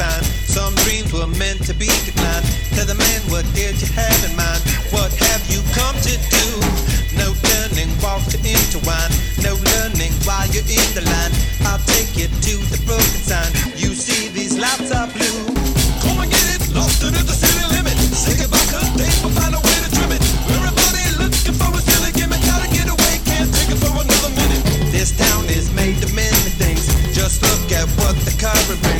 find. Some dreams were meant to be declined. Tell the man, what did you have in mind? What have you come to do? No turning, walk to intertwine. No learning while you're in the line. I'll take you to the broken sign. You see these lights are blue. Come and get it, lost at the city limit. Say goodbye, cause they will find a way to trim it. Everybody looking for a silly gimmick. Gotta get away, can't take it for another minute. This town is made of many things. Just look at what the current brings.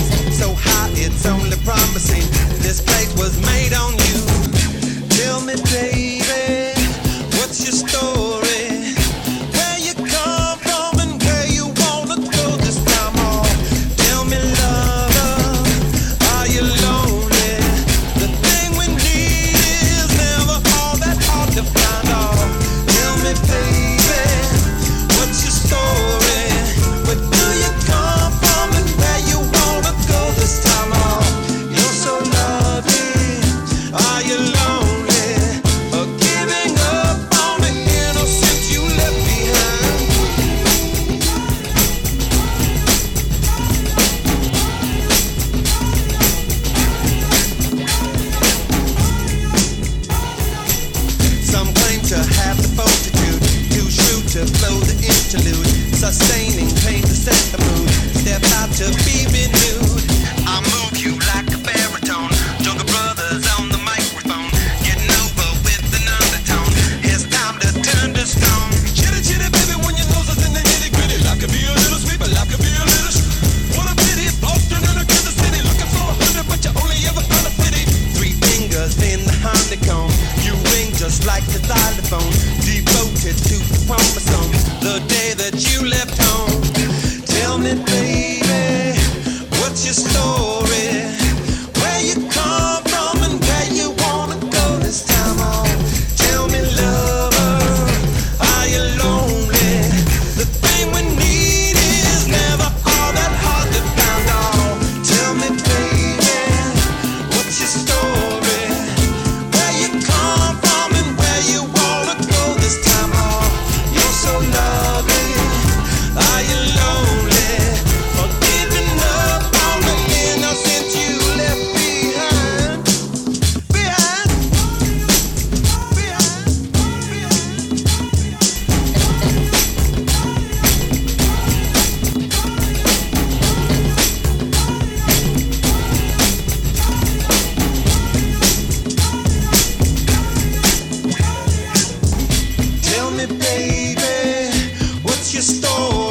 To flow the interlude, sustaining pain to set the mood. Step out to be like the xylophone. Devoted to the chromosome. The day that you baby. What's your story?